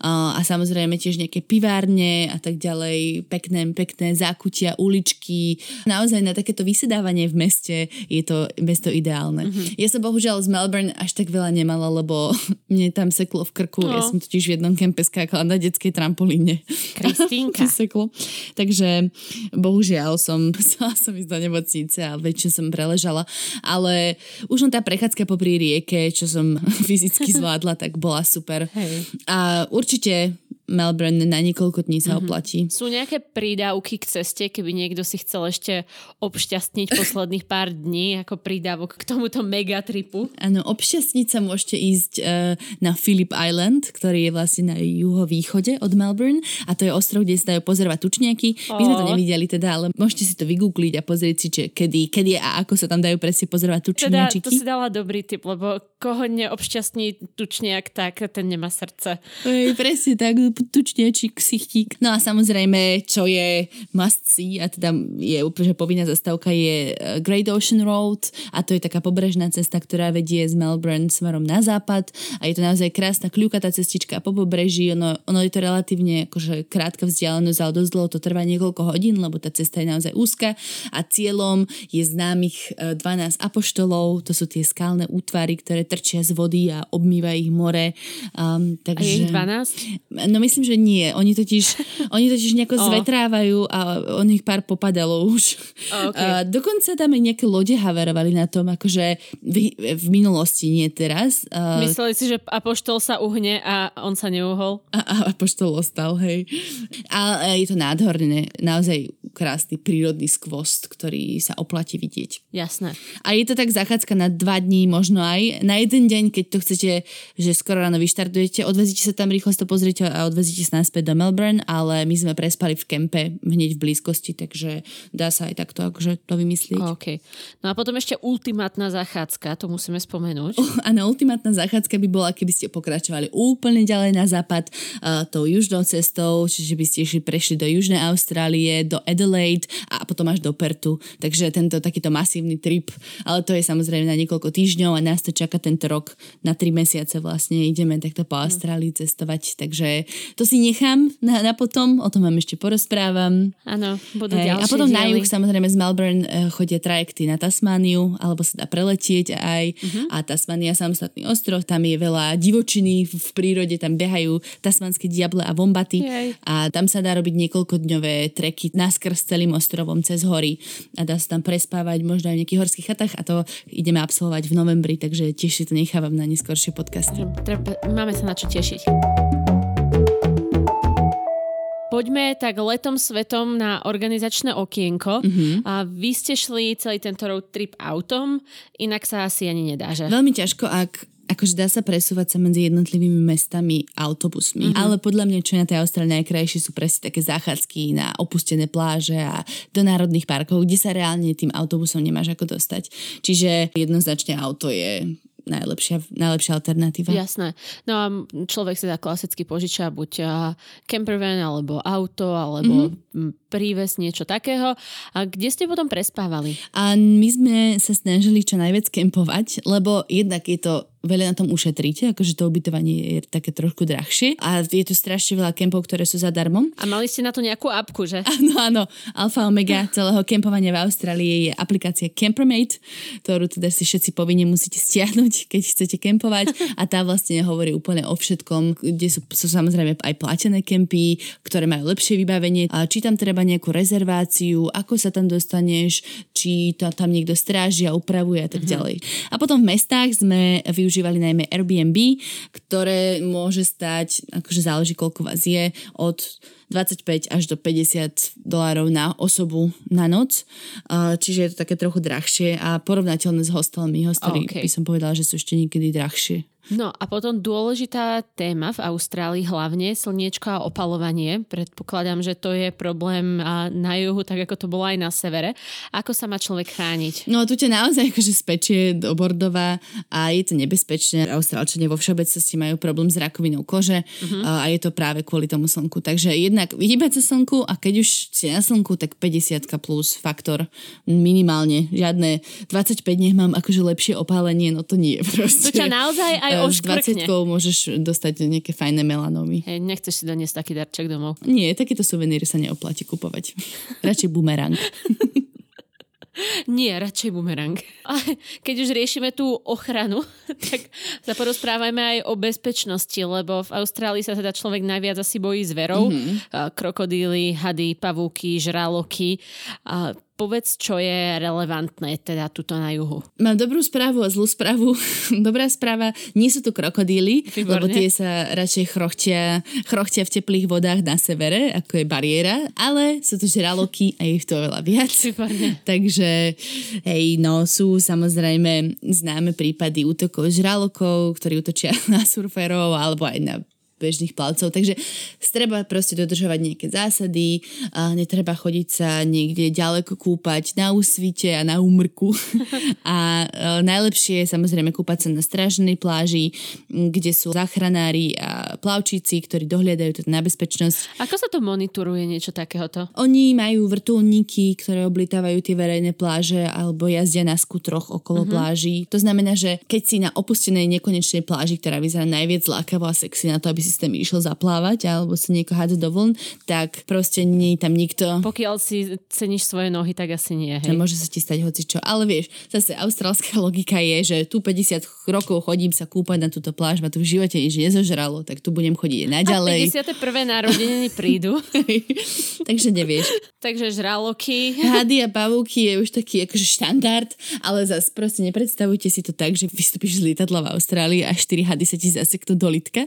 A samozrejme tiež nejaké pivárne a tak ďalej, pekné, pekné zákutia, uličky. Naozaj na takéto vysedávanie v meste je to mesto ideálne. Mm-hmm. Ja som bohužiaľ z Melbourne až tak veľa nemala, lebo mne tam seklo v krku. No. Ja som totiž v jednom kempe skákala na detskej trampolíne. Kristýnka. seklo. Takže bohužiaľ som musela som ísť do nemocnice a väčšie som preležala. Ale už len tá prechádzka popri rieke, čo som fyzicky zvládla, tak bola super. Hej. A určite Melbourne na niekoľko dní sa mm-hmm. oplatí. Sú nejaké prídavky k ceste, keby niekto si chcel ešte obšťastniť posledných pár dní ako prídavok k tomuto megatripu? Áno, obšťastniť sa môžete ísť uh, na Phillip Island, ktorý je vlastne na juhovýchode od Melbourne a to je ostrov, kde sa dajú pozorovať tučniaky. My sme to nevideli teda, ale môžete si to vygoogliť a pozrieť si, že kedy, kedy a ako sa tam dajú presne pozorovať tučniaky. Teda to si dala dobrý tip, lebo koho neobšťastní tučniak, tak ten nemá srdce. Ej, presne tak, tučniečík, ksichtík. No a samozrejme, čo je must see, a teda je úplne povinná zastávka, je eh, Great Ocean Road a to je taká pobrežná cesta, ktorá vedie z Melbourne smerom na západ a je to naozaj krásna kľúkatá cestička po pobreží. Ono, ono je to relatívne akože krátka vzdialenosť, ale dosť dlho to trvá niekoľko hodín, lebo tá cesta je naozaj úzka a cieľom je známych 12 eh, apoštolov, to sú tie skalné útvary, ktoré trčia z vody a obmýva ich more. Um, takže... A je ich 12? No myslím, že nie. Oni totiž, oni totiž nejako oh. zvetrávajú a on ich pár popadalo už. Oh, okay. a dokonca tam aj nejaké lode haverovali na tom, akože v, v minulosti, nie teraz. Uh, Mysleli si, že Apoštol sa uhne a on sa neuhol? A, a Apoštol ostal, hej. A je to nádherné. Naozaj krásny prírodný skvost, ktorý sa oplatí vidieť. Jasné. A je to tak zachádzka na dva dní, možno aj na jeden deň, keď to chcete, že skoro ráno vyštartujete, odvezíte sa tam rýchlo to pozrieť a odvezíte sa naspäť do Melbourne, ale my sme prespali v kempe hneď v blízkosti, takže dá sa aj takto akože to vymyslieť. OK. No a potom ešte ultimátna zachádzka, to musíme spomenúť. Uh, áno, ultimátna zachádzka by bola, keby ste pokračovali úplne ďalej na západ uh, tou južnou cestou, čiže by ste išli, prešli do Južnej Austrálie, do Adelaide a potom až do Pertu. Takže tento takýto masívny trip, ale to je samozrejme na niekoľko týždňov a nás to čaká tento rok na tri mesiace vlastne ideme takto po Austrálii cestovať, takže to si nechám na, na potom, o tom vám ešte porozprávam. Áno, budú hey, A potom diely. na juh samozrejme z Melbourne uh, chodia trajekty na Tasmániu, alebo sa dá preletieť aj uh-huh. a Tasmania samostatný ostrov, tam je veľa divočiny v prírode, tam behajú tasmanské diable a vombaty Jej. a tam sa dá robiť niekoľkodňové treky naskrz celým ostrovom cez hory a dá sa tam prespávať možno aj v nejakých horských chatách a to ideme absolvovať v novembri, takže tiež si to nechávam na neskôršie podcasty. Treba, máme sa na čo tešiť. Poďme tak letom svetom na organizačné okienko. Mm-hmm. A vy ste šli celý tento road trip autom, inak sa asi ani nedá, že? Veľmi ťažko, ak akože dá sa presúvať sa medzi jednotlivými mestami autobusmi. Mm-hmm. Ale podľa mňa, čo je na tej Austrálii najkrajšie, sú presne také záchádzky na opustené pláže a do národných parkov, kde sa reálne tým autobusom nemáš ako dostať. Čiže jednoznačne auto je najlepšia, najlepšia alternatíva. Jasné. No a človek si dá klasicky požiča buď campervan, alebo auto, alebo mm-hmm. príves, niečo takého. A kde ste potom prespávali? A my sme sa snažili čo najviac kempovať, lebo jednak je to veľa na tom ušetríte, akože to ubytovanie je také trošku drahšie a je tu strašne veľa kempov, ktoré sú zadarmo. A mali ste na to nejakú apku, že? Áno, áno. Alfa Omega celého kempovania v Austrálii je aplikácia Campermate, ktorú teda si všetci povinne musíte stiahnuť, keď chcete kempovať a tá vlastne hovorí úplne o všetkom, kde sú, sú samozrejme aj platené kempy, ktoré majú lepšie vybavenie, a či tam treba nejakú rezerváciu, ako sa tam dostaneš, či to tam niekto stráži a upravuje a tak mm-hmm. ďalej. A potom v mestách sme využili využívali najmä Airbnb, ktoré môže stať, akože záleží koľko vás je, od 25 až do 50 dolárov na osobu na noc. Čiže je to také trochu drahšie a porovnateľné s hostelmi. Hostely okay. by som povedala, že sú ešte niekedy drahšie. No a potom dôležitá téma v Austrálii hlavne slniečko a opalovanie. Predpokladám, že to je problém na juhu, tak ako to bolo aj na severe. Ako sa má človek chrániť? No tu ťa naozaj akože spečie do Bordova a je to nebezpečné. Austrálčania vo všeobecnosti majú problém s rakovinou kože uh-huh. a je to práve kvôli tomu slnku. Takže jednak vyhýbať sa slnku a keď už si na slnku, tak 50 plus faktor minimálne. Žiadne 25 nech mám akože lepšie opálenie, no to nie. Proste. To ťa naozaj aj s 20 môžeš dostať nejaké fajné melanómy. Hej, nechceš si doniesť taký darček domov? Nie, takéto suveníry sa neoplatí kupovať. Radšej bumerang. Nie, radšej bumerang. A keď už riešime tú ochranu, tak sa porozprávajme aj o bezpečnosti, lebo v Austrálii sa teda človek najviac asi bojí zverov. Mm-hmm. Krokodíly, hady, pavúky, žraloky. A Povedz, čo je relevantné teda tuto na juhu. Mám dobrú správu a zlú správu. Dobrá správa, nie sú tu krokodíly, Výborné. lebo tie sa radšej chrochtia, chrochtia v teplých vodách na severe, ako je bariéra, ale sú tu žraloky a ich to veľa viac. Výborné. Takže hej, no sú samozrejme známe prípady útokov žralokov, ktorí útočia na surferov alebo aj na bežných plavcov. Takže treba proste dodržovať nejaké zásady, a netreba chodiť sa niekde ďaleko kúpať na úsvite a na úmrku. a e, najlepšie je samozrejme kúpať sa na stráženej pláži, kde sú záchranári a plavčíci, ktorí dohliadajú teda na bezpečnosť. Ako sa to monitoruje niečo takéhoto? Oni majú vrtulníky, ktoré oblitávajú tie verejné pláže alebo jazdia na skutroch okolo uh-huh. pláží. To znamená, že keď si na opustenej nekonečnej pláži, ktorá vyzerá najviac lákavo a sexy na to, aby si systém išiel zaplávať alebo sa nieko hádzať do vln, tak proste nie je tam nikto. Pokiaľ si ceníš svoje nohy, tak asi nie. Hej. Môže sa ti stať hoci čo. Ale vieš, zase austrálska logika je, že tu 50 rokov chodím sa kúpať na túto pláž, ma tu v živote nič nezožralo, tak tu budem chodiť naďalej. A 51. narodeniny prídu. Takže nevieš. Takže žraloky. Hady a pavúky je už taký akože štandard, ale zase proste nepredstavujte si to tak, že vystúpiš z lietadla v Austrálii a 4 hady sa ti zaseknú do litka.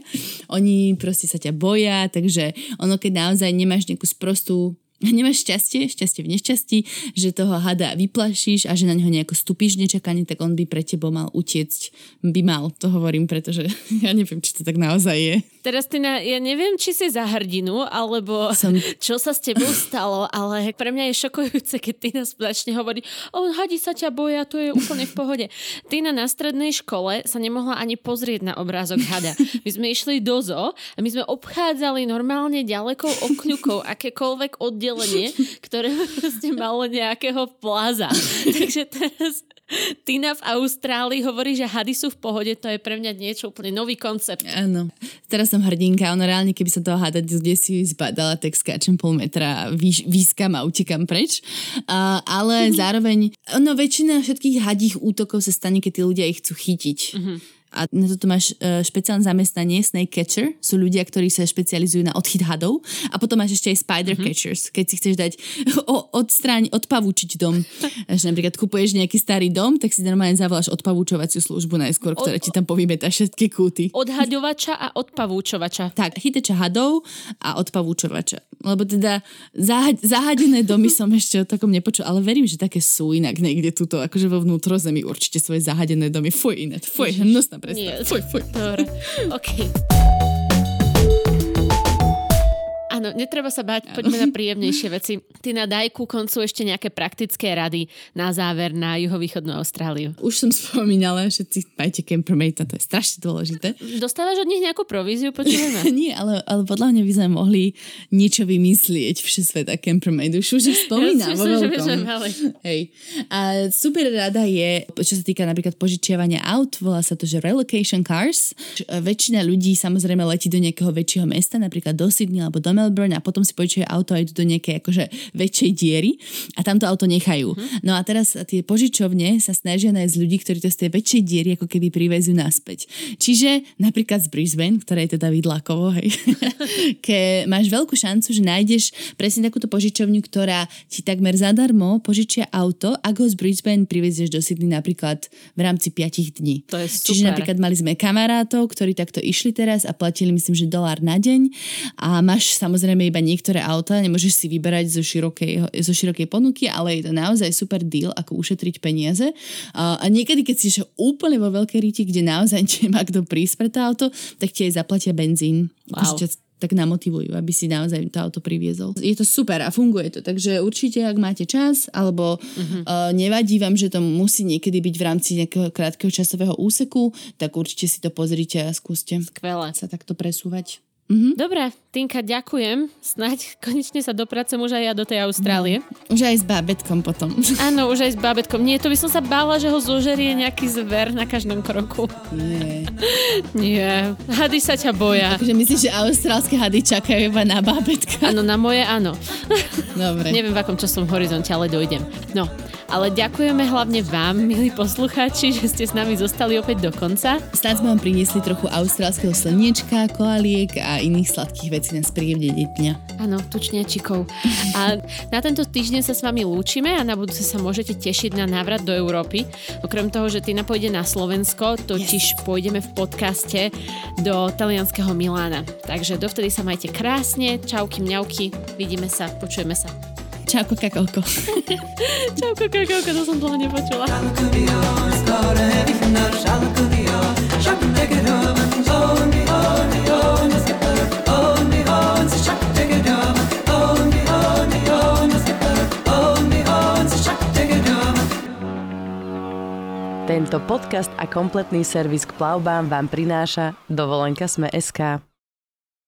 Oni proste sa ťa boja, takže ono keď naozaj nemáš nejakú sprostú nemáš šťastie, šťastie v nešťastí, že toho hada vyplašíš a že na neho nejako stupíš nečakane, tak on by pre tebo mal utiecť. By mal, to hovorím, pretože ja neviem, či to tak naozaj je. Teraz ty na, ja neviem, či si za hrdinu, alebo Som... čo sa s tebou stalo, ale pre mňa je šokujúce, keď nás splačne hovorí, o, hadi sa ťa boja, to je úplne v pohode. Ty na strednej škole sa nemohla ani pozrieť na obrázok hada. My sme išli do zoo a my sme obchádzali normálne ďalekou okľukou akékoľvek oddelenie oddelenie, ktoré proste malo nejakého pláza. Takže teraz Tina v Austrálii hovorí, že hady sú v pohode, to je pre mňa niečo úplne nový koncept. Áno. Teraz som hrdinka, ono reálne, keby sa toho hada kde si zbadala, tak skáčem pol metra, výš, výskam a utekam preč. Uh, ale zároveň, no väčšina všetkých hadích útokov sa stane, keď tí ľudia ich chcú chytiť. Uh-huh a na toto máš uh, špeciálne zamestnanie snake catcher, sú ľudia, ktorí sa špecializujú na odchyt hadov a potom máš ešte aj spider mm-hmm. catchers, keď si chceš dať o, odstráň, odpavúčiť dom. Až napríklad kupuješ nejaký starý dom, tak si normálne zavoláš odpavúčovaciu službu najskôr, ktorá od, ti tam povymeta všetky kúty. Odhaďovača a odpavúčovača. Tak, chyteča hadov a odpavúčovača. Lebo teda zahad, zahadené domy som ešte o takom nepočul, ale verím, že také sú inak niekde tuto, akože vo vnútrozemí určite svoje zahadené domy. Fuj, iné, fuj, hnusná prestaň. Nie. Fuj, fuj. Dobre, OK. Áno, netreba sa báť, poďme na príjemnejšie veci. Ty na daj ku koncu ešte nejaké praktické rady na záver na juhovýchodnú Austráliu. Už som spomínala, všetci majte Campermate, to je strašne dôležité. Dostávaš od nich nejakú províziu, počujeme? Nie, ale, ale podľa mňa by sme mohli niečo vymyslieť v sveta Campermate. Už už ich spomínam. Ja vo myslím, že mali. Hej. A super rada je, čo sa týka napríklad požičiavania aut, volá sa to, že relocation cars. Väčšina ľudí samozrejme letí do nejakého väčšieho mesta, napríklad do Sydney alebo do Melbourne a potom si požičiajú auto a idú do nejakej akože väčšej diery a tam to auto nechajú. No a teraz tie požičovne sa snažia nájsť ľudí, ktorí to z tej väčšej diery ako keby privezú naspäť. Čiže napríklad z Brisbane, ktoré je teda vidlákovo, hej, ke máš veľkú šancu, že nájdeš presne takúto požičovňu, ktorá ti takmer zadarmo požičia auto, ak ho z Brisbane privezieš do Sydney napríklad v rámci 5 dní. To je Čiže super. napríklad mali sme kamarátov, ktorí takto išli teraz a platili myslím, že dolár na deň a máš samozrejme iba niektoré auta, nemôžeš si vyberať zo širokej, zo širokej ponuky, ale je to naozaj super deal, ako ušetriť peniaze. A, niekedy, keď si úplne vo veľkej ríti, kde naozaj nemá kto prísť pre to auto, tak ti aj zaplatia benzín. Wow. Tak namotivujú, aby si naozaj to auto priviezol. Je to super a funguje to, takže určite, ak máte čas, alebo uh-huh. uh, nevadí vám, že to musí niekedy byť v rámci nejakého krátkeho časového úseku, tak určite si to pozrite a skúste Skvelé. sa takto presúvať. Dobre, Tinka, ďakujem. Snaď konečne sa dopracem už aj ja do tej Austrálie. Už aj s bábetkom potom. Áno, už aj s bábetkom. Nie, to by som sa bála, že ho zožerie nejaký zver na každom kroku. Nie. Nie, hady sa ťa boja. Takže myslíš, že austrálske hady čakajú iba na bábetka? Áno, na moje áno. Dobre. Neviem, v akom časovom horizonte, ale dojdem. No, ale ďakujeme hlavne vám, milí poslucháči, že ste s nami zostali opäť do konca. Snad sme vám priniesli trochu austrálskeho slniečka, koaliek a iných sladkých vecí na spríjemnenie dňa. Áno, tučniačikov. A na tento týždeň sa s vami lúčime a na budúce sa môžete tešiť na návrat do Európy. Okrem toho, že Tina pôjde na Slovensko, totiž yes. pôjdeme v podcaste do talianského Milána. Takže dovtedy sa majte krásne, čauky, mňauky, vidíme sa, počujeme sa. Čau, kakoko. Čauko, kakauko, to som dlho nepočula. Tento podcast a kompletný servis k plavbám vám prináša dovolenka Sme.sk.